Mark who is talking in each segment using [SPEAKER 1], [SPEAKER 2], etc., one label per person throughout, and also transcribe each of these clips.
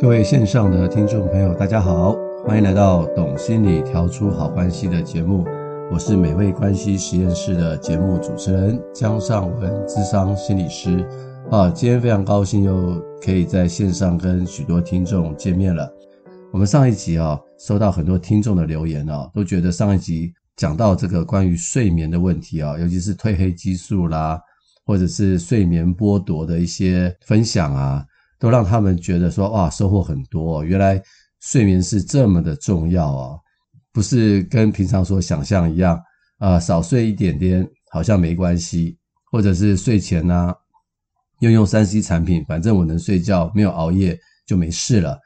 [SPEAKER 1] 各位线上的听众朋友，大家好，欢迎来到《懂心理调出好关系》的节目。我是美味关系实验室的节目主持人江尚文，智商心理师。啊，今天非常高兴又可以在线上跟许多听众见面了。我们上一集啊，收到很多听众的留言啊，都觉得上一集讲到这个关于睡眠的问题啊，尤其是褪黑激素啦，或者是睡眠剥夺的一些分享啊。都让他们觉得说，哇，收获很多，原来睡眠是这么的重要啊，不是跟平常所想象一样啊，呃，少睡一点点好像没关系，或者是睡前呢，啊，用用三 C 产品，反正我能睡觉，没有熬夜就没事了，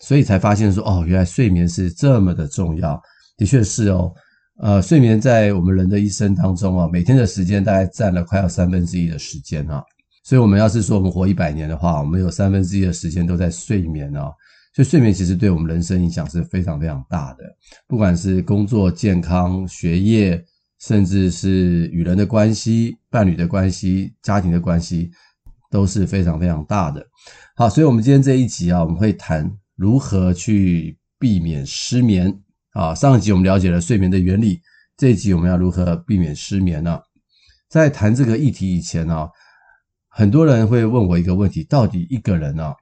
[SPEAKER 1] 所以才发现说，哦，原来睡眠是这么的重要，的确是哦，呃，睡眠在我们人的一生当中啊，每天的时间大概占了快要三分之一的时间啊。所以，我们要是说我们活一百年的话，我们有三分之一的时间都在睡眠哦。所以，睡眠其实对我们人生影响是非常非常大的，不管是工作、健康、学业，甚至是与人的关系、伴侣的关系、家庭的关系，都是非常非常大的。好，所以我们今天这一集啊，我们会谈如何去避免失眠啊。上一集我们了解了睡眠的原理，这一集我们要如何避免失眠呢？在谈这个议题以前呢，很多人会问我一个问题：到底一个人啊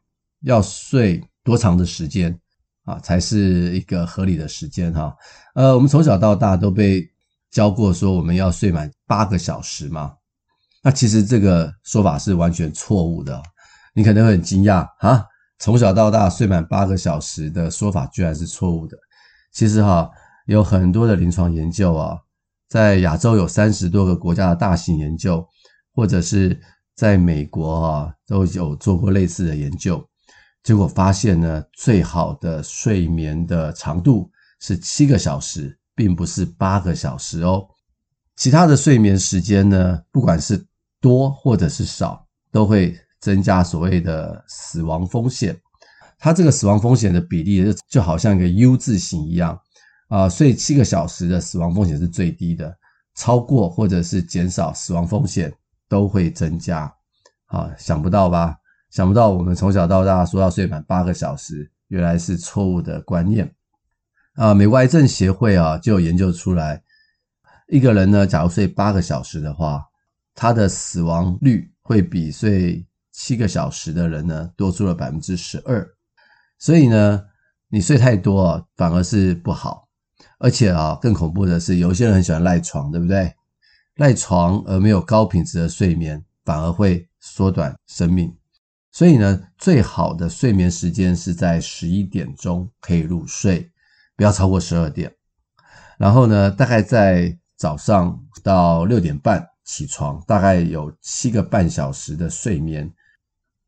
[SPEAKER 1] 要睡多长的时间啊才是一个合理的时间？哈，呃，我们从小到大都被教过说我们要睡满八个小时嘛。那其实这个说法是完全错误的。你可能会很惊讶啊，从小到大睡满八个小时的说法居然是错误的。其实哈，有很多的临床研究啊，在亚洲有三十多个国家的大型研究，或者是。在美国啊，都有做过类似的研究，结果发现呢，最好的睡眠的长度是七个小时，并不是八个小时哦。其他的睡眠时间呢，不管是多或者是少，都会增加所谓的死亡风险。它这个死亡风险的比例就好像一个 U 字形一样啊，睡七个小时的死亡风险是最低的，超过或者是减少死亡风险。都会增加，啊，想不到吧？想不到我们从小到大说要睡满八个小时，原来是错误的观念啊！美国癌症协会啊就研究出来，一个人呢，假如睡八个小时的话，他的死亡率会比睡七个小时的人呢多出了百分之十二。所以呢，你睡太多啊，反而是不好。而且啊，更恐怖的是，有些人很喜欢赖床，对不对？赖床而没有高品质的睡眠，反而会缩短生命。所以呢，最好的睡眠时间是在十一点钟可以入睡，不要超过十二点。然后呢，大概在早上到六点半起床，大概有七个半小时的睡眠。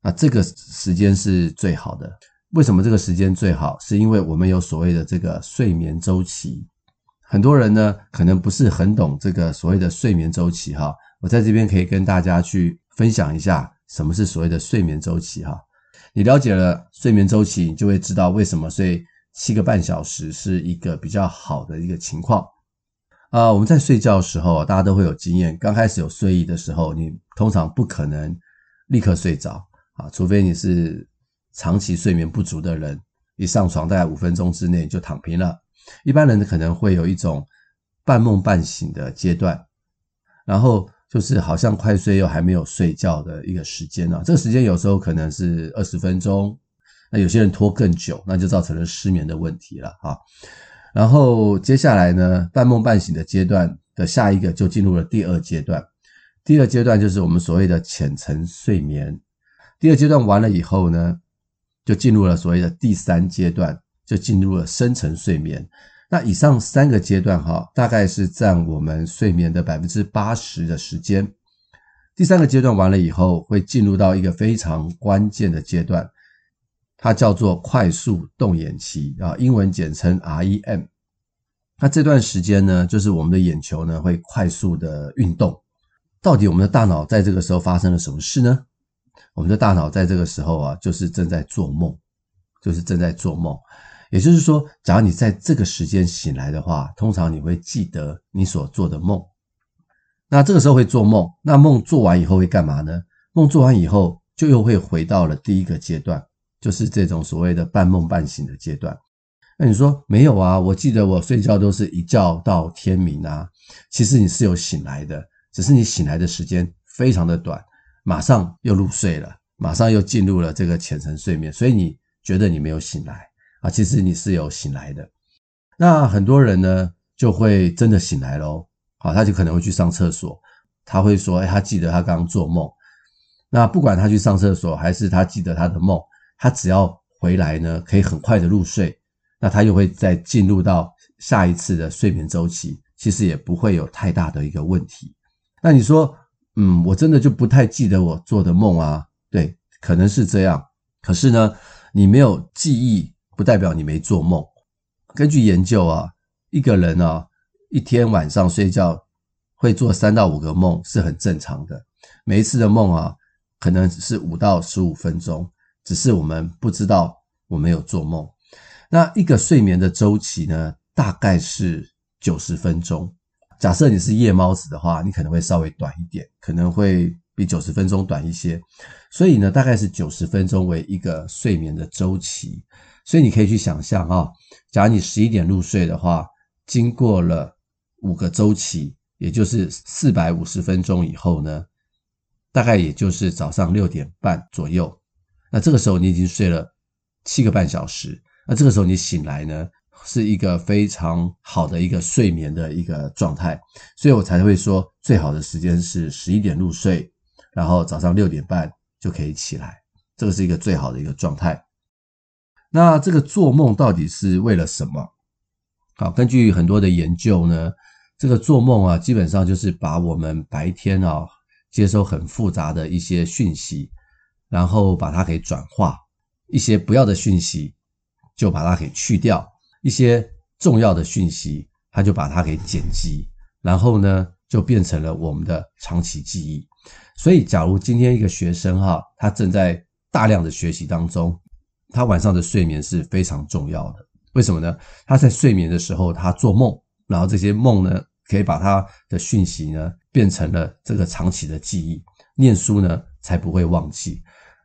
[SPEAKER 1] 那这个时间是最好的。为什么这个时间最好？是因为我们有所谓的这个睡眠周期。很多人呢，可能不是很懂这个所谓的睡眠周期哈。我在这边可以跟大家去分享一下什么是所谓的睡眠周期哈。你了解了睡眠周期，你就会知道为什么睡七个半小时是一个比较好的一个情况。啊，我们在睡觉的时候，大家都会有经验。刚开始有睡意的时候，你通常不可能立刻睡着啊，除非你是长期睡眠不足的人，一上床大概五分钟之内就躺平了。一般人可能会有一种半梦半醒的阶段，然后就是好像快睡又还没有睡觉的一个时间啊。这个时间有时候可能是二十分钟，那有些人拖更久，那就造成了失眠的问题了啊。然后接下来呢，半梦半醒的阶段的下一个就进入了第二阶段，第二阶段就是我们所谓的浅层睡眠。第二阶段完了以后呢，就进入了所谓的第三阶段。就进入了深层睡眠。那以上三个阶段哈，大概是占我们睡眠的百分之八十的时间。第三个阶段完了以后，会进入到一个非常关键的阶段，它叫做快速动眼期啊，英文简称 REM。那这段时间呢，就是我们的眼球呢会快速的运动。到底我们的大脑在这个时候发生了什么事呢？我们的大脑在这个时候啊，就是正在做梦，就是正在做梦。也就是说，假如你在这个时间醒来的话，通常你会记得你所做的梦。那这个时候会做梦，那梦做完以后会干嘛呢？梦做完以后，就又会回到了第一个阶段，就是这种所谓的半梦半醒的阶段。那你说没有啊？我记得我睡觉都是一觉到天明啊。其实你是有醒来的，只是你醒来的时间非常的短，马上又入睡了，马上又进入了这个浅层睡眠，所以你觉得你没有醒来啊？其实你是有醒来的。那很多人呢就会真的醒来喽，好，他就可能会去上厕所，他会说，哎，他记得他刚刚做梦。那不管他去上厕所还是他记得他的梦，他只要回来呢，可以很快的入睡。那他又会再进入到下一次的睡眠周期，其实也不会有太大的一个问题。那你说，嗯，我真的就不太记得我做的梦啊？对，可能是这样。可是呢，你没有记忆，不代表你没做梦。根据研究啊，一个人啊，一天晚上睡觉会做三到五个梦是很正常的。每一次的梦啊，可能是五到十五分钟，只是我们不知道我没有做梦。那一个睡眠的周期呢，大概是九十分钟。假设你是夜猫子的话，你可能会稍微短一点，可能会比九十分钟短一些。所以呢，大概是九十分钟为一个睡眠的周期。所以你可以去想象啊，假如你十一点入睡的话，经过了五个周期，也就是四百五十分钟以后呢，大概也就是早上六点半左右。那这个时候你已经睡了七个半小时。那这个时候你醒来呢，是一个非常好的一个睡眠的一个状态，所以我才会说最好的时间是十一点入睡，然后早上六点半就可以起来，这个是一个最好的一个状态。那这个做梦到底是为了什么？好，根据很多的研究呢，这个做梦啊，基本上就是把我们白天啊接收很复杂的一些讯息，然后把它给转化，一些不要的讯息。就把它给去掉，一些重要的讯息，他就把它给剪辑，然后呢，就变成了我们的长期记忆。所以，假如今天一个学生哈，他正在大量的学习当中，他晚上的睡眠是非常重要的。为什么呢？他在睡眠的时候，他做梦，然后这些梦呢，可以把他的讯息呢，变成了这个长期的记忆。念书呢，才不会忘记。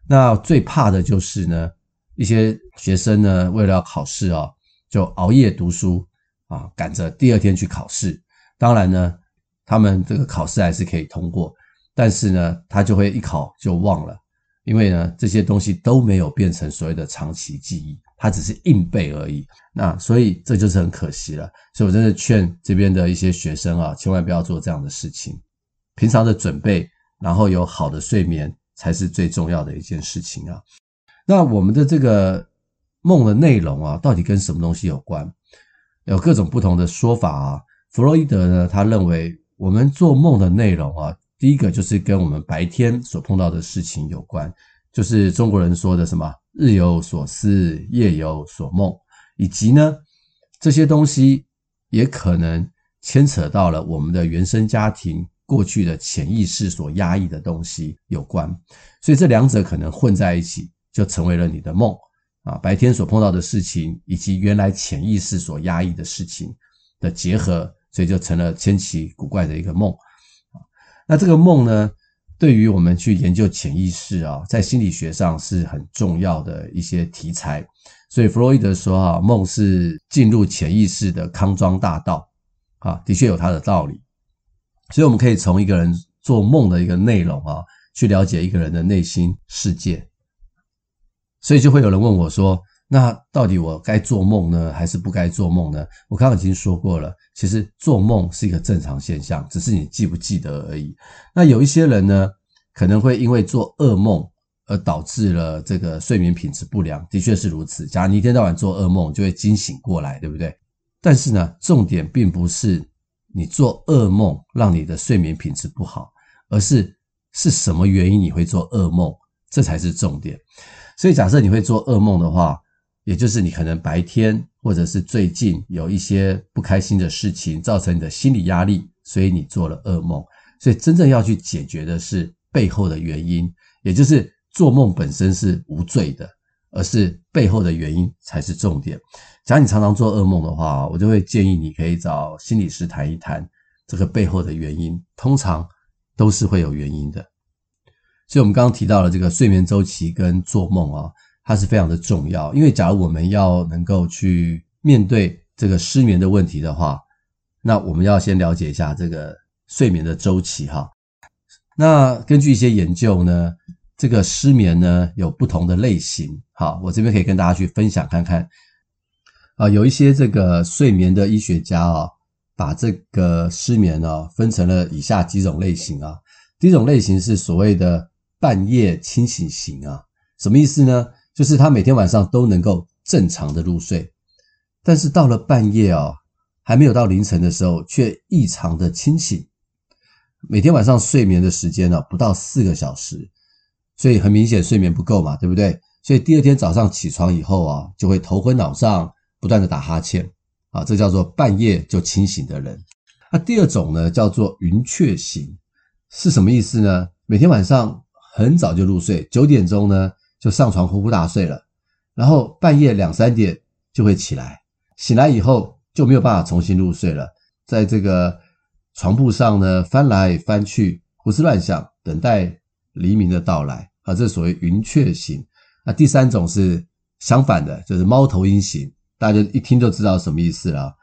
[SPEAKER 1] 那最怕的就是呢。一些学生呢，为了要考试啊，就熬夜读书啊，赶着第二天去考试。当然呢，他们这个考试还是可以通过，但是呢，他就会一考就忘了，因为呢，这些东西都没有变成所谓的长期记忆，它只是硬背而已。那所以这就是很可惜了。所以我真的劝这边的一些学生啊，千万不要做这样的事情。平常的准备，然后有好的睡眠，才是最重要的一件事情啊。那我们的这个梦的内容啊，到底跟什么东西有关？有各种不同的说法啊。弗洛伊德呢，他认为我们做梦的内容啊，第一个就是跟我们白天所碰到的事情有关，就是中国人说的什么“日有所思，夜有所梦”，以及呢，这些东西也可能牵扯到了我们的原生家庭过去的潜意识所压抑的东西有关，所以这两者可能混在一起。就成为了你的梦啊，白天所碰到的事情，以及原来潜意识所压抑的事情的结合，所以就成了千奇古怪的一个梦。那这个梦呢，对于我们去研究潜意识啊，在心理学上是很重要的一些题材。所以弗洛伊德说啊，梦是进入潜意识的康庄大道啊，的确有它的道理。所以我们可以从一个人做梦的一个内容啊，去了解一个人的内心世界。所以就会有人问我说：“那到底我该做梦呢，还是不该做梦呢？”我刚刚已经说过了，其实做梦是一个正常现象，只是你记不记得而已。那有一些人呢，可能会因为做噩梦而导致了这个睡眠品质不良，的确是如此。假如你一天到晚做噩梦，就会惊醒过来，对不对？但是呢，重点并不是你做噩梦让你的睡眠品质不好，而是是什么原因你会做噩梦，这才是重点。所以，假设你会做噩梦的话，也就是你可能白天或者是最近有一些不开心的事情，造成你的心理压力，所以你做了噩梦。所以，真正要去解决的是背后的原因，也就是做梦本身是无罪的，而是背后的原因才是重点。假如你常常做噩梦的话，我就会建议你可以找心理师谈一谈这个背后的原因，通常都是会有原因的。所以，我们刚刚提到了这个睡眠周期跟做梦啊，它是非常的重要。因为假如我们要能够去面对这个失眠的问题的话，那我们要先了解一下这个睡眠的周期哈。那根据一些研究呢，这个失眠呢有不同的类型。好，我这边可以跟大家去分享看看。啊，有一些这个睡眠的医学家啊，把这个失眠呢分成了以下几种类型啊。第一种类型是所谓的半夜清醒型啊，什么意思呢？就是他每天晚上都能够正常的入睡，但是到了半夜啊，还没有到凌晨的时候，却异常的清醒。每天晚上睡眠的时间呢，不到四个小时，所以很明显睡眠不够嘛，对不对？所以第二天早上起床以后啊，就会头昏脑胀。不断的打哈欠，啊，这叫做半夜就清醒的人。那第二种呢，叫做云雀型，是什么意思呢？每天晚上很早就入睡，九点钟呢就上床呼呼大睡了，然后半夜两三点就会起来，醒来以后就没有办法重新入睡了，在这个床铺上呢翻来翻去，胡思乱想，等待黎明的到来。啊，这所谓云雀型。那第三种是相反的，就是猫头鹰型。大家一听就知道什么意思了。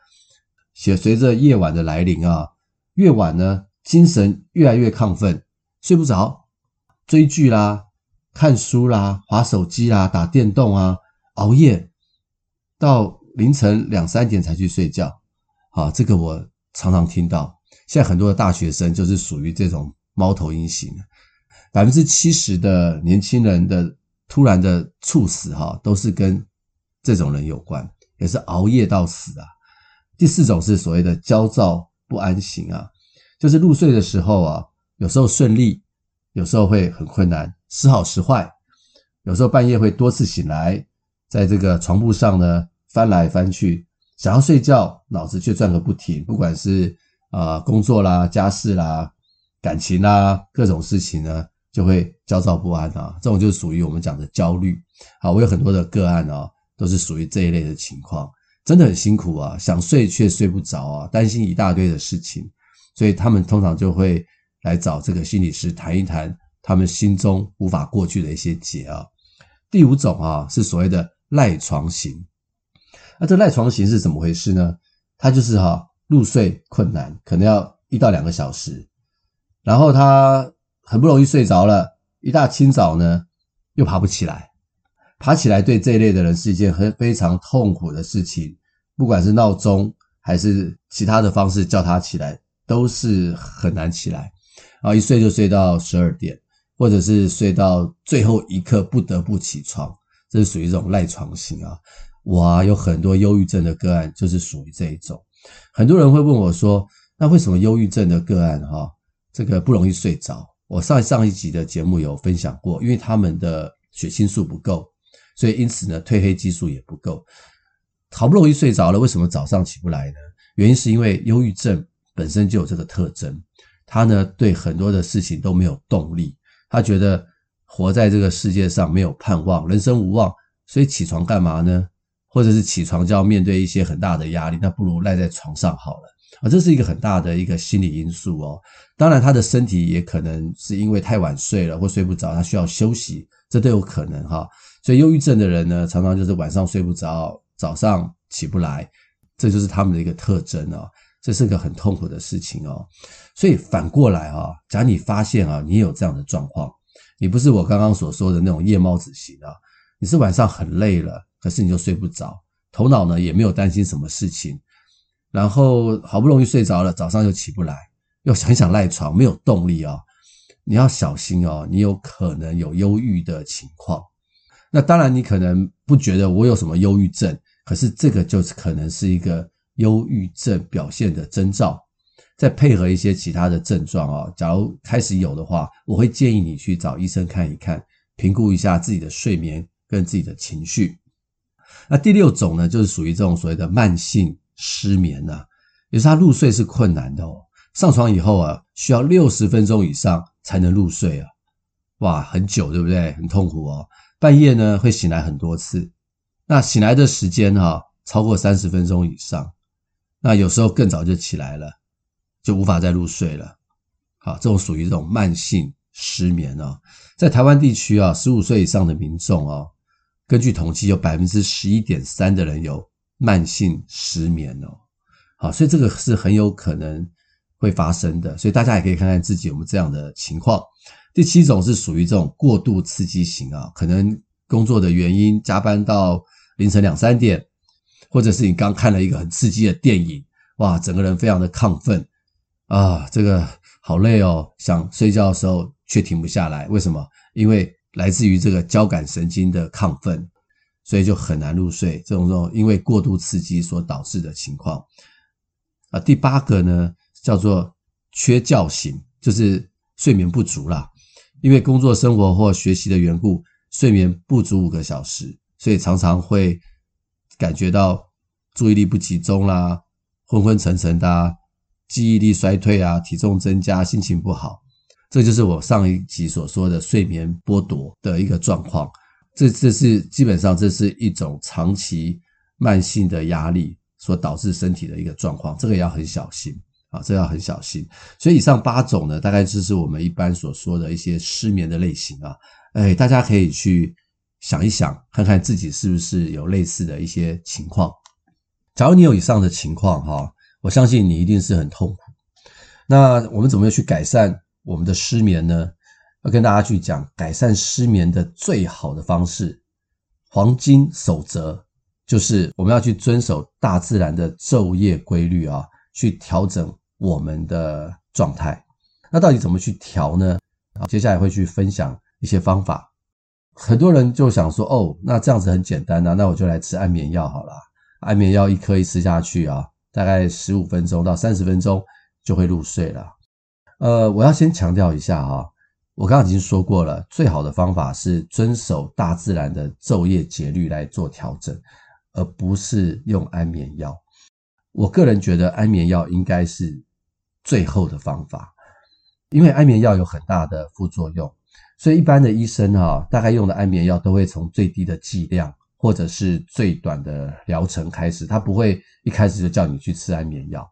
[SPEAKER 1] 且随着夜晚的来临啊，越晚呢，精神越来越亢奋，睡不着，追剧啦、看书啦、划手机啦、打电动啊，熬夜到凌晨两三点才去睡觉。啊，这个我常常听到。现在很多的大学生就是属于这种猫头鹰型，百分之七十的年轻人的突然的猝死哈，都是跟这种人有关。也是熬夜到死啊。第四种是所谓的焦躁不安型啊，就是入睡的时候啊，有时候顺利，有时候会很困难，时好时坏，有时候半夜会多次醒来，在这个床铺上呢翻来翻去，想要睡觉，脑子却转个不停，不管是啊工作啦、家事啦、感情啦，各种事情呢，就会焦躁不安啊。这种就是属于我们讲的焦虑。好，我有很多的个案啊。都是属于这一类的情况，真的很辛苦啊，想睡却睡不着啊，担心一大堆的事情，所以他们通常就会来找这个心理师谈一谈他们心中无法过去的一些结啊。第五种啊是所谓的赖床型，那这赖床型是怎么回事呢？他就是哈、入睡困难，可能要一到两个小时，然后他很不容易睡着了，一大清早呢又爬不起来。爬起来对这一类的人是一件很非常痛苦的事情，不管是闹钟还是其他的方式叫他起来，都是很难起来。然后一睡就睡到十二点，或者是睡到最后一刻不得不起床，这是属于这种赖床型啊。哇，有很多忧郁症的个案就是属于这一种。很多人会问我说，那为什么忧郁症的个案哈，这个不容易睡着？我上上一集的节目有分享过，因为他们的血清素不够。所以，因此呢，褪黑激素也不够，好不容易睡着了，为什么早上起不来呢？原因是因为忧郁症本身就有这个特征，他呢对很多的事情都没有动力，他觉得活在这个世界上没有盼望，人生无望，所以起床干嘛呢？或者是起床就要面对一些很大的压力，那不如赖在床上好了啊，这是一个很大的一个心理因素哦。当然，他的身体也可能是因为太晚睡了或睡不着，他需要休息，这都有可能哈。所以，忧郁症的人呢，常常就是晚上睡不着，早上起不来，这就是他们的一个特征哦。这是个很痛苦的事情哦。所以反过来啊，假如你发现啊，你有这样的状况，你不是我刚刚所说的那种夜猫子型啊，你是晚上很累了，可是你就睡不着，头脑呢也没有担心什么事情，然后好不容易睡着了，早上又起不来，又很想赖床，没有动力啊，你要小心哦，你有可能有忧郁的情况。那当然，你可能不觉得我有什么忧郁症，可是这个就是可能是一个忧郁症表现的征兆。再配合一些其他的症状啊，假如开始有的话，我会建议你去找医生看一看，评估一下自己的睡眠跟自己的情绪。那第六种呢，就是属于这种所谓的慢性失眠呐，也是他入睡是困难的哦，上床以后啊，需要六十分钟以上才能入睡啊，哇，很久对不对？很痛苦哦。半夜呢会醒来很多次，那醒来的时间哈超过三十分钟以上，那有时候更早就起来了，就无法再入睡了。好，这种属于这种慢性失眠哦，在台湾地区啊，十五岁以上的民众哦，根据统计，有百分之十一点三的人有慢性失眠哦。好，所以这个是很有可能会发生的，所以大家也可以看看自己有没有这样的情况。第七种是属于这种过度刺激型啊，可能工作的原因加班到凌晨两三点，或者是你刚看了一个很刺激的电影，哇，整个人非常的亢奋啊，这个好累哦，想睡觉的时候却停不下来，为什么？因为来自于这个交感神经的亢奋，所以就很难入睡。这种这种因为过度刺激所导致的情况啊。第八个呢，叫做缺觉型，就是睡眠不足啦。因为工作、生活或学习的缘故，睡眠不足五个小时，所以常常会感觉到注意力不集中啦，昏昏沉沉的，记忆力衰退啊，体重增加，心情不好。这就是我上一集所说的睡眠剥夺的一个状况。这这是基本上这是一种长期慢性的压力所导致身体的一个状况，这个也要很小心啊，这要很小心。所以以上八种呢，大概就是我们一般所说的一些失眠的类型啊。哎，大家可以去想一想，看看自己是不是有类似的一些情况。假如你有以上的情况哈，我相信你一定是很痛苦。那我们怎么样去改善？我们的失眠呢，要跟大家去讲改善失眠的最好的方式，黄金守则就是我们要去遵守大自然的昼夜规律啊，去调整我们的状态。那到底怎么去调呢？接下来会去分享一些方法。很多人就想说，哦，那这样子很简单啊，那我就来吃安眠药好了。安眠药一颗一吃下去啊，大概十五分钟到三十分钟就会入睡了。呃，我要先强调一下哈，我刚刚已经说过了，最好的方法是遵守大自然的昼夜节律来做调整，而不是用安眠药。我个人觉得安眠药应该是最后的方法，因为安眠药有很大的副作用，所以一般的医生哈，大概用的安眠药都会从最低的剂量或者是最短的疗程开始，他不会一开始就叫你去吃安眠药。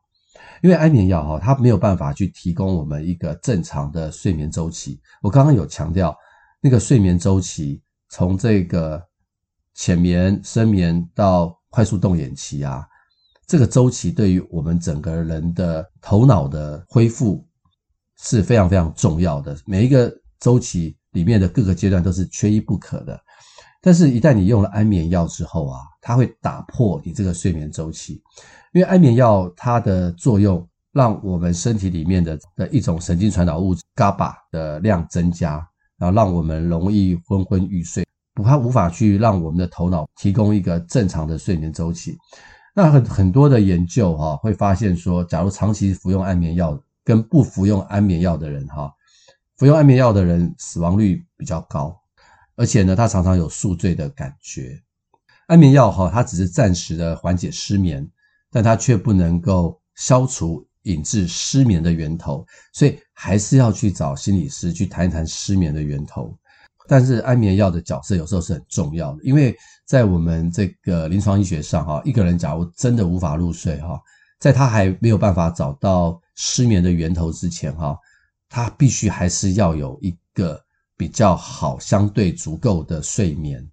[SPEAKER 1] 因为安眠药哈，它没有办法去提供我们一个正常的睡眠周期。我刚刚有强调，那个睡眠周期从这个浅眠、深眠到快速动眼期啊，这个周期对于我们整个人的头脑的恢复是非常非常重要的。每一个周期里面的各个阶段都是缺一不可的。但是，一旦你用了安眠药之后啊，它会打破你这个睡眠周期。因为安眠药它的作用，让我们身体里面的的一种神经传导物质 GABA 的量增加，然后让我们容易昏昏欲睡，不它无法去让我们的头脑提供一个正常的睡眠周期。那很很多的研究哈会发现说，假如长期服用安眠药跟不服用安眠药的人哈，服用安眠药的人死亡率比较高，而且呢，他常常有宿醉的感觉。安眠药哈，它只是暂时的缓解失眠。但它却不能够消除引致失眠的源头，所以还是要去找心理师去谈一谈失眠的源头。但是安眠药的角色有时候是很重要的，因为在我们这个临床医学上，哈，一个人假如真的无法入睡，哈，在他还没有办法找到失眠的源头之前，哈，他必须还是要有一个比较好、相对足够的睡眠。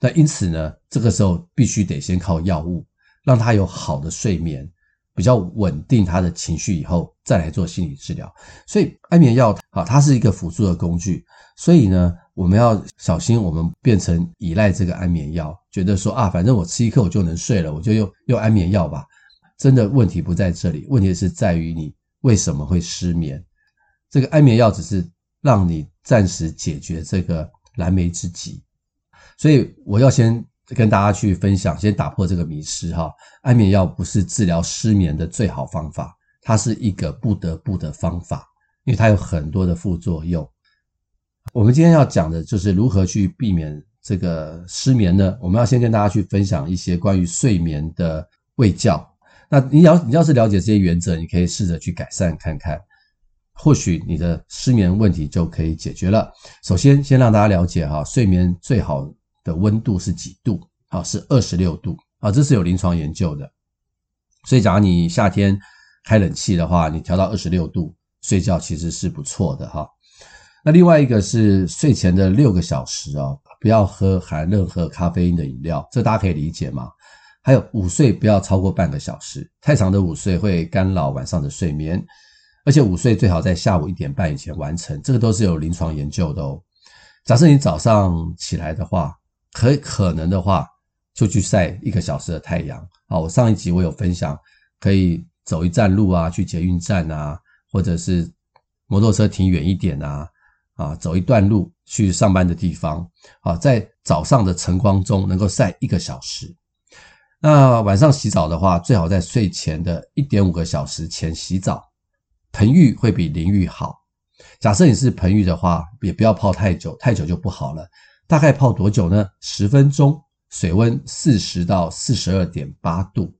[SPEAKER 1] 那因此呢，这个时候必须得先靠药物。让他有好的睡眠，比较稳定他的情绪以后，再来做心理治疗。所以安眠药啊，它是一个辅助的工具。所以呢，我们要小心，我们变成依赖这个安眠药，觉得说啊，反正我吃一颗我就能睡了，我就用用安眠药吧。真的问题不在这里，问题是在于你为什么会失眠。这个安眠药只是让你暂时解决这个燃眉之急。所以我要先。跟大家去分享，先打破这个迷思哈。安眠药不是治疗失眠的最好方法，它是一个不得不的方法，因为它有很多的副作用。我们今天要讲的就是如何去避免这个失眠呢？我们要先跟大家去分享一些关于睡眠的卫教。那你要你要是了解这些原则，你可以试着去改善看看，或许你的失眠问题就可以解决了。首先，先让大家了解哈，睡眠最好的温度是几度？啊，是二十六度啊，这是有临床研究的。所以，假如你夏天开冷气的话，你调到二十六度睡觉其实是不错的哈。那另外一个是睡前的六个小时啊，不要喝含任何咖啡因的饮料，这大家可以理解吗？还有午睡不要超过半个小时，太长的午睡会干扰晚上的睡眠，而且午睡最好在下午一点半以前完成，这个都是有临床研究的哦。假设你早上起来的话，可可能的话就去晒一个小时的太阳。好，我上一集我有分享，可以走一站路啊，去捷运站啊，或者是摩托车停远一点啊，啊，走一段路去上班的地方，啊，在早上的晨光中能够晒一个小时。那晚上洗澡的话，最好在睡前的一点五个小时前洗澡，盆浴会比淋浴好。假设你是盆浴的话，也不要泡太久，太久就不好了。大概泡多久呢？十分钟，水温四十到四十二点八度。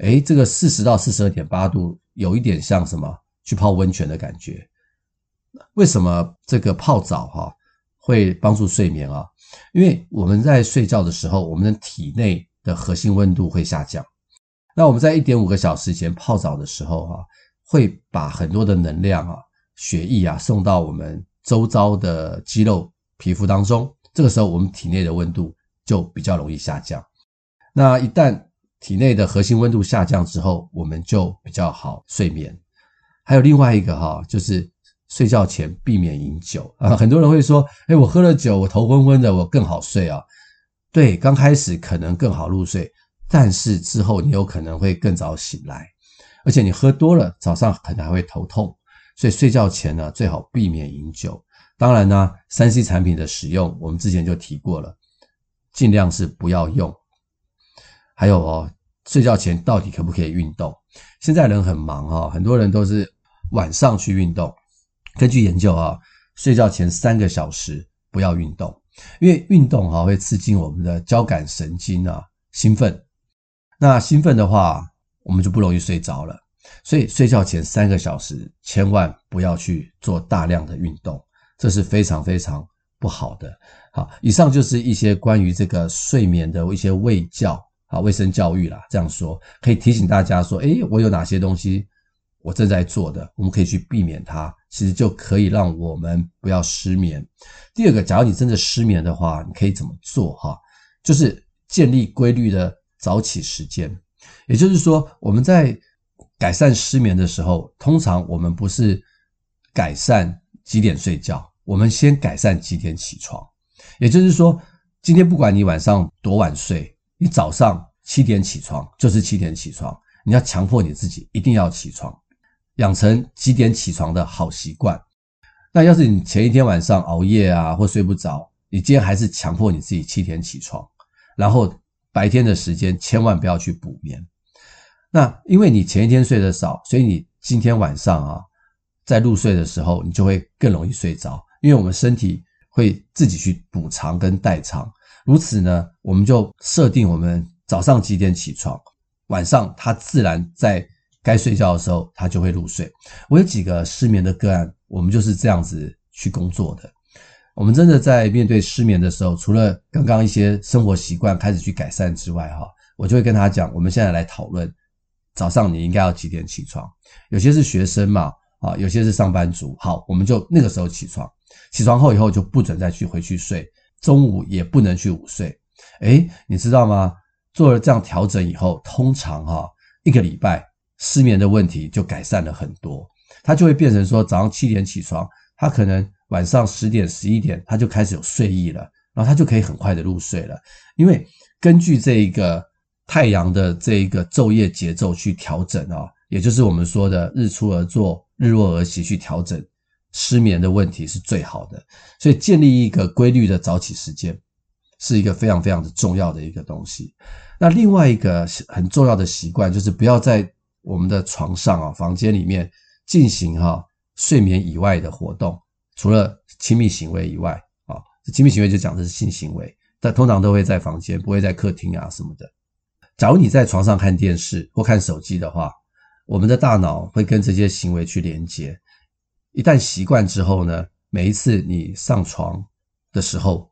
[SPEAKER 1] 诶，这个四十到四十二点八度有一点像什么？去泡温泉的感觉。为什么这个泡澡哈会帮助睡眠啊？因为我们在睡觉的时候，我们的体内的核心温度会下降。那我们在一点五个小时前泡澡的时候，哈，会把很多的能量啊、血液啊送到我们周遭的肌肉、皮肤当中。这个时候，我们体内的温度就比较容易下降。那一旦体内的核心温度下降之后，我们就比较好睡眠。还有另外一个哈，就是睡觉前避免饮酒啊。很多人会说：“诶，我喝了酒，我头昏昏的，我更好睡啊。”对，刚开始可能更好入睡，但是之后你有可能会更早醒来，而且你喝多了，早上可能还会头痛，所以睡觉前呢，最好避免饮酒。当然呢三 C 产品的使用，我们之前就提过了，尽量是不要用。还有哦，睡觉前到底可不可以运动？现在人很忙哈，很多人都是晚上去运动。根据研究啊，睡觉前三个小时不要运动。因为运动哈会刺激我们的交感神经啊兴奋，那兴奋的话我们就不容易睡着了，所以睡觉前三个小时千万不要去做大量的运动，这是非常非常不好的。好，以上就是一些关于这个睡眠的一些卫教啊卫生教育啦，这样说可以提醒大家说，诶，我有哪些东西我正在做的，我们可以去避免它。其实就可以让我们不要失眠。第二个，假如你真的失眠的话，你可以怎么做？哈，就是建立规律的早起时间。也就是说，我们在改善失眠的时候，通常我们不是改善几点睡觉，我们先改善几点起床。也就是说，今天不管你晚上多晚睡，你早上七点起床就是七点起床，你要强迫你自己一定要起床。养成几点起床的好习惯。那要是你前一天晚上熬夜啊，或睡不着，你今天还是强迫你自己七点起床，然后白天的时间千万不要去补眠。那因为你前一天睡得少，所以你今天晚上啊，在入睡的时候，你就会更容易睡着。因为我们身体会自己去补偿跟代偿。如此呢，我们就设定我们早上几点起床，晚上他自然在。该睡觉的时候，他就会入睡。我有几个失眠的个案，我们就是这样子去工作的。我们真的在面对失眠的时候，除了刚刚一些生活习惯开始去改善之外，哈，我就会跟他讲，我们现在来讨论早上你应该要几点起床。有些是学生嘛，啊，有些是上班族，好，我们就那个时候起床。起床后以后就不准再去回去睡，中午也不能去午睡。诶，你知道吗？做了这样调整以后，通常哈一个礼拜。失眠的问题就改善了很多，他就会变成说早上七点起床，他可能晚上十点、十一点他就开始有睡意了，然后他就可以很快的入睡了。因为根据这一个太阳的这一个昼夜节奏去调整啊，也就是我们说的日出而作，日落而息去调整失眠的问题是最好的。所以建立一个规律的早起时间是一个非常非常的重要的一个东西。那另外一个很重要的习惯就是不要在我们的床上啊，房间里面进行哈睡眠以外的活动，除了亲密行为以外啊，亲密行为就讲的是性行为，但通常都会在房间，不会在客厅啊什么的。假如你在床上看电视或看手机的话，我们的大脑会跟这些行为去连接。一旦习惯之后呢，每一次你上床的时候，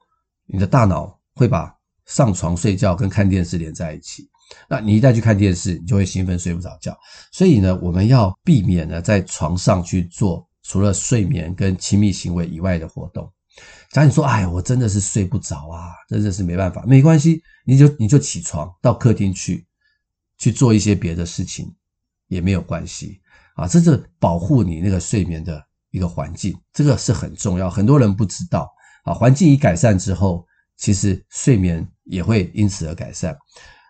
[SPEAKER 1] 你的大脑会把上床睡觉跟看电视连在一起。那你一旦去看电视，你就会兴奋睡不着觉。所以呢，我们要避免呢在床上去做除了睡眠跟亲密行为以外的活动。假如你说，哎，我真的是睡不着啊，真的是没办法，没关系，你就你就起床到客厅去，去做一些别的事情也没有关系啊，这是保护你那个睡眠的一个环境，这个是很重要，很多人不知道啊。环境一改善之后，其实睡眠也会因此而改善。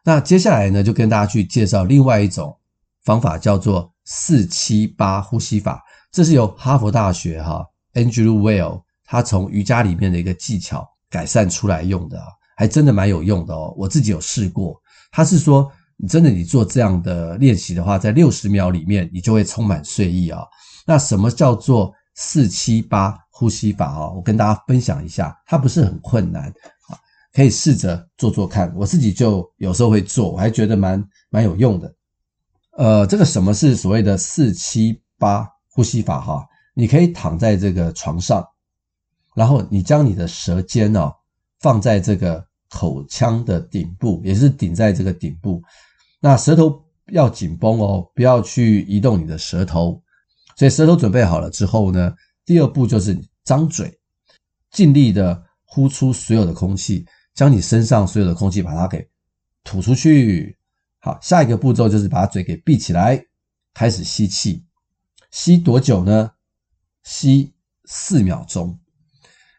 [SPEAKER 1] 那接下来呢，就跟大家去介绍另外一种方法，叫做四七八呼吸法，这是由哈佛大学哈 Andrew Weil 他从瑜伽里面的一个技巧改善出来用的，还真的蛮有用的哦。我自己有试过，他是说，你真的你做这样的练习的话，在六十秒里面，你就会充满睡意啊。那什么叫做四七八呼吸法啊？我跟大家分享一下，它不是很困难啊，可以试着做做看。我自己就有时候会做，我还觉得蛮蛮有用的。呃，这个什么是所谓的四七八呼吸法哈？你可以躺在这个床上。然后你将你的舌尖哦放在这个口腔的顶部，也是顶在这个顶部。那舌头要紧绷哦，不要去移动你的舌头。所以舌头准备好了之后呢，第二步就是张嘴，尽力的呼出所有的空气，将你身上所有的空气把它给吐出去。好，下一个步骤就是把嘴给闭起来，开始吸气。吸多久呢？吸四秒钟。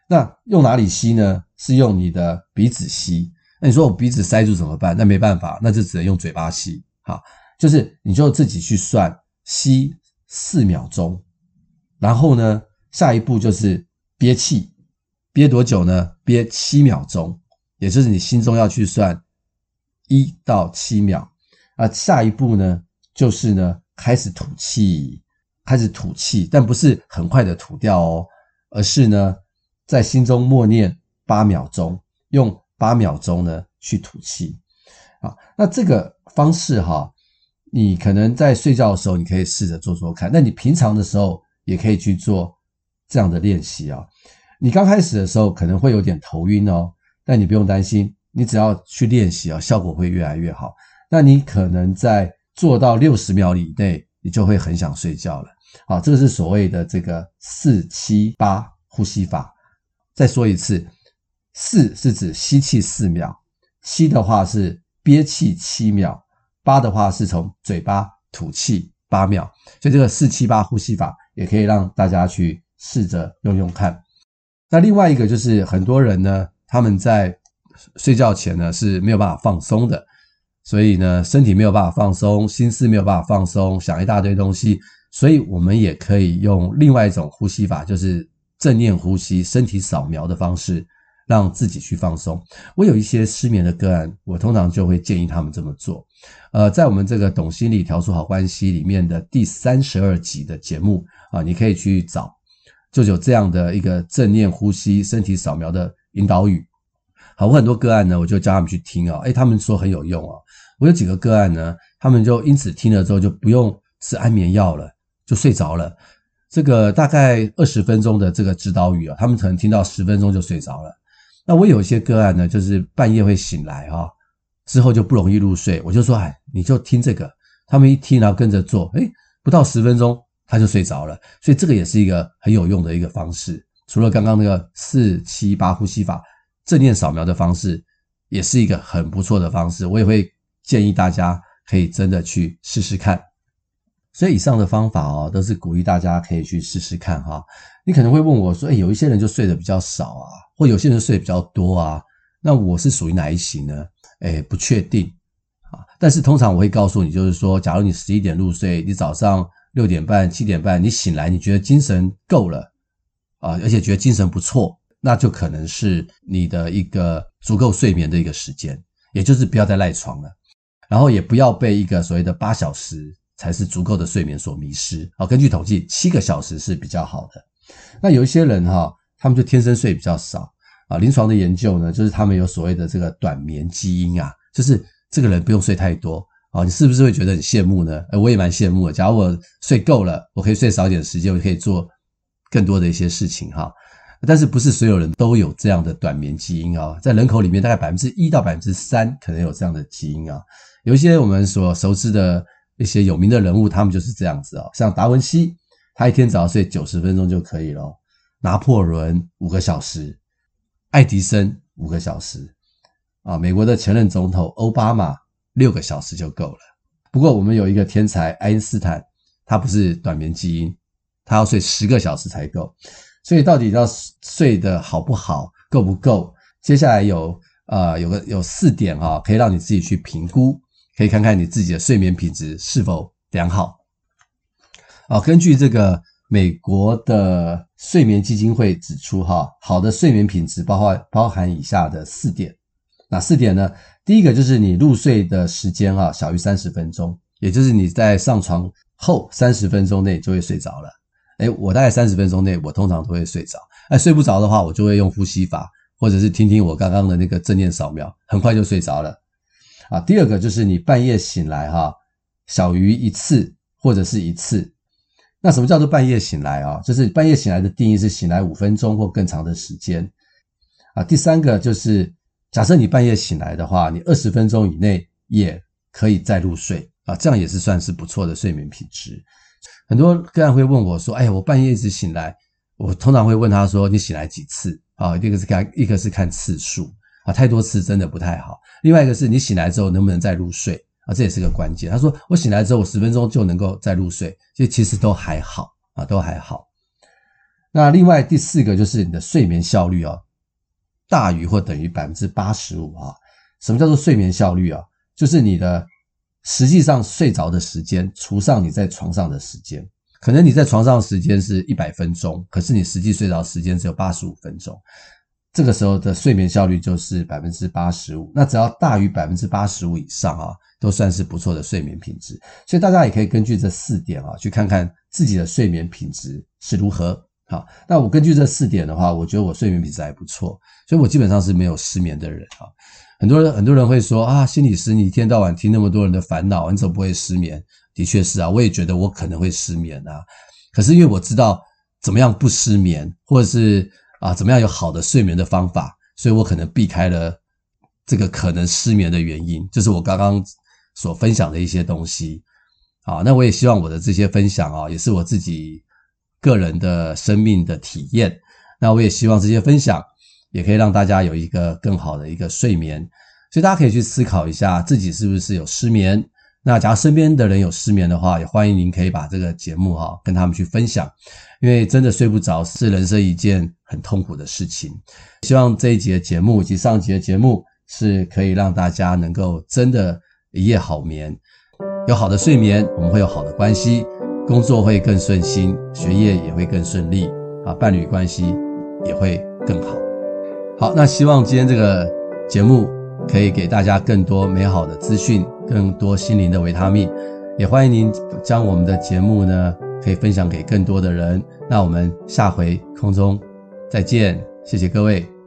[SPEAKER 1] 那用哪里吸呢？是用你的鼻子吸。那你说我鼻子塞住怎么办？那没办法，那就只能用嘴巴吸。好，就是你就自己去算，吸四秒钟，然后呢，下一步就是憋气，憋多久呢？憋七秒钟，也就是你心中要去算一到七秒。啊，下一步呢，就是呢，开始吐气，开始吐气，但不是很快的吐掉哦，而是呢。在心中默念八秒钟，用八秒钟呢去吐气，啊，那这个方式哈，你可能在睡觉的时候你可以试着做做看，那你平常的时候也可以去做这样的练习啊。你刚开始的时候可能会有点头晕哦，但你不用担心，你只要去练习啊，效果会越来越好。那你可能在做到六十秒以内，你就会很想睡觉了。好，这个是所谓的这个四七八呼吸法。再说一次，四是指吸气四秒，七的话是憋气七秒，八的话是从嘴巴吐气八秒。所以这个四七八呼吸法也可以让大家去试着用用看。那另外一个就是很多人呢，他们在睡觉前呢是没有办法放松的，所以呢身体没有办法放松，心思没有办法放松，想一大堆东西。所以我们也可以用另外一种呼吸法，就是。正念呼吸、身体扫描的方式，让自己去放松。我有一些失眠的个案，我通常就会建议他们这么做。呃，在我们这个懂心理调出好关系里面的第三十二集的节目啊，你可以去找，就有这样的一个正念呼吸、身体扫描的引导语。好，我很多个案呢，我就叫他们去听啊，诶，他们说很有用啊。我有几个个案呢，他们就因此听了之后就不用吃安眠药了，就睡着了。这个大概二十分钟的这个指导语啊，他们可能听到十分钟就睡着了。那我有一些个案呢，就是半夜会醒来哈，之后就不容易入睡。我就说，哎，你就听这个。他们一听，然后跟着做，诶，不到十分钟他就睡着了。所以这个也是一个很有用的一个方式。除了刚刚那个四七八呼吸法，正念扫描的方式，也是一个很不错的方式。我也会建议大家可以真的去试试看。所以以上的方法哦，都是鼓励大家可以去试试看哈。你可能会问我说，诶，有一些人就睡得比较少啊，或有些人睡得比较多啊，那我是属于哪一型呢？诶，不确定啊。但是通常我会告诉你，就是说，假如你十一点入睡，你早上六点半、七点半你醒来，你觉得精神够了啊，而且觉得精神不错，那就可能是你的一个足够睡眠的一个时间，也就是不要再赖床了，然后也不要被一个所谓的八小时。才是足够的睡眠所迷失。好，根据统计，七个小时是比较好的。那有一些人哈，他们就天生睡比较少啊。临床的研究呢，就是他们有所谓的这个短眠基因啊，就是这个人不用睡太多啊。你是不是会觉得很羡慕呢？我也蛮羡慕的。假如我睡够了，我可以睡少一点时间，我可以做更多的一些事情哈。但是不是所有人都有这样的短眠基因啊？在人口里面，大概百分之一到百分之三可能有这样的基因啊。有一些我们所熟知的。一些有名的人物，他们就是这样子哦，像达文西，他一天只要睡九十分钟就可以了。拿破仑五个小时，爱迪生五个小时，啊，美国的前任总统欧巴马六个小时就够了。不过我们有一个天才爱因斯坦，他不是短眠基因，他要睡十个小时才够。所以到底要睡得好不好，够不够？接下来有呃有个有四点哈、可以让你自己去评估，可以看看你自己的睡眠品质是否良好。啊，根据这个。美国的睡眠基金会指出，哈，好的睡眠品质包括包含以下的四点，哪四点呢？第一个就是你入睡的时间啊，小于三十分钟，也就是你在上床后三十分钟内就会睡着了。诶，我大概三十分钟内，我通常都会睡着。诶，睡不着的话，我就会用呼吸法，或者是听听我刚刚的那个正念扫描，很快就睡着了。啊，第二个就是你半夜醒来哈，小于一次或者是一次。那什么叫做半夜醒来啊？就是半夜醒来的定义是醒来五分钟或更长的时间啊。第三个就是，假设你半夜醒来的话，你二十分钟以内也可以再入睡啊，这样也是算是不错的睡眠品质。很多个案会问我说：“哎呀，我半夜一直醒来。”我通常会问他说：“你醒来几次？”啊，一个是看，一个是看次数啊，太多次真的不太好。另外一个是你醒来之后能不能再入睡？啊，这也是个关键。他说：“我醒来之后，我十分钟就能够再入睡，这其实都还好啊，都还好。”那另外第四个就是你的睡眠效率啊，大于或等于百分之八十五啊。什么叫做睡眠效率啊？就是你的实际上睡着的时间除上你在床上的时间。可能你在床上的时间是一百分钟，可是你实际睡着时间只有八十五分钟。这个时候的睡眠效率就是百分之八十五。那只要大于百分之八十五以上啊。都算是不错的睡眠品质，所以大家也可以根据这四点啊，去看看自己的睡眠品质是如何。好，那我根据这四点的话，我觉得我睡眠品质还不错，所以我基本上是没有失眠的人啊。很多人很多人会说啊，心理师，你一天到晚听那么多人的烦恼，你怎么不会失眠？的确是啊，我也觉得我可能会失眠啊。可是因为我知道怎么样不失眠，或者是啊怎么样有好的睡眠的方法，所以我可能避开了这个可能失眠的原因，就是我刚刚。所分享的一些东西，啊，那我也希望我的这些分享啊，也是我自己个人的生命的体验。那我也希望这些分享也可以让大家有一个更好的一个睡眠。所以大家可以去思考一下，自己是不是有失眠？那假如身边的人有失眠的话，也欢迎您可以把这个节目哈跟他们去分享，因为真的睡不着是人生一件很痛苦的事情。希望这一集的节目以及上一集的节目是可以让大家能够真的。一夜好眠，有好的睡眠，我们会有好的关系，工作会更顺心，学业也会更顺利啊，伴侣关系也会更好。好，那希望今天这个节目可以给大家更多美好的资讯，更多心灵的维他命。也欢迎您将我们的节目呢，可以分享给更多的人。那我们下回空中再见，谢谢各位。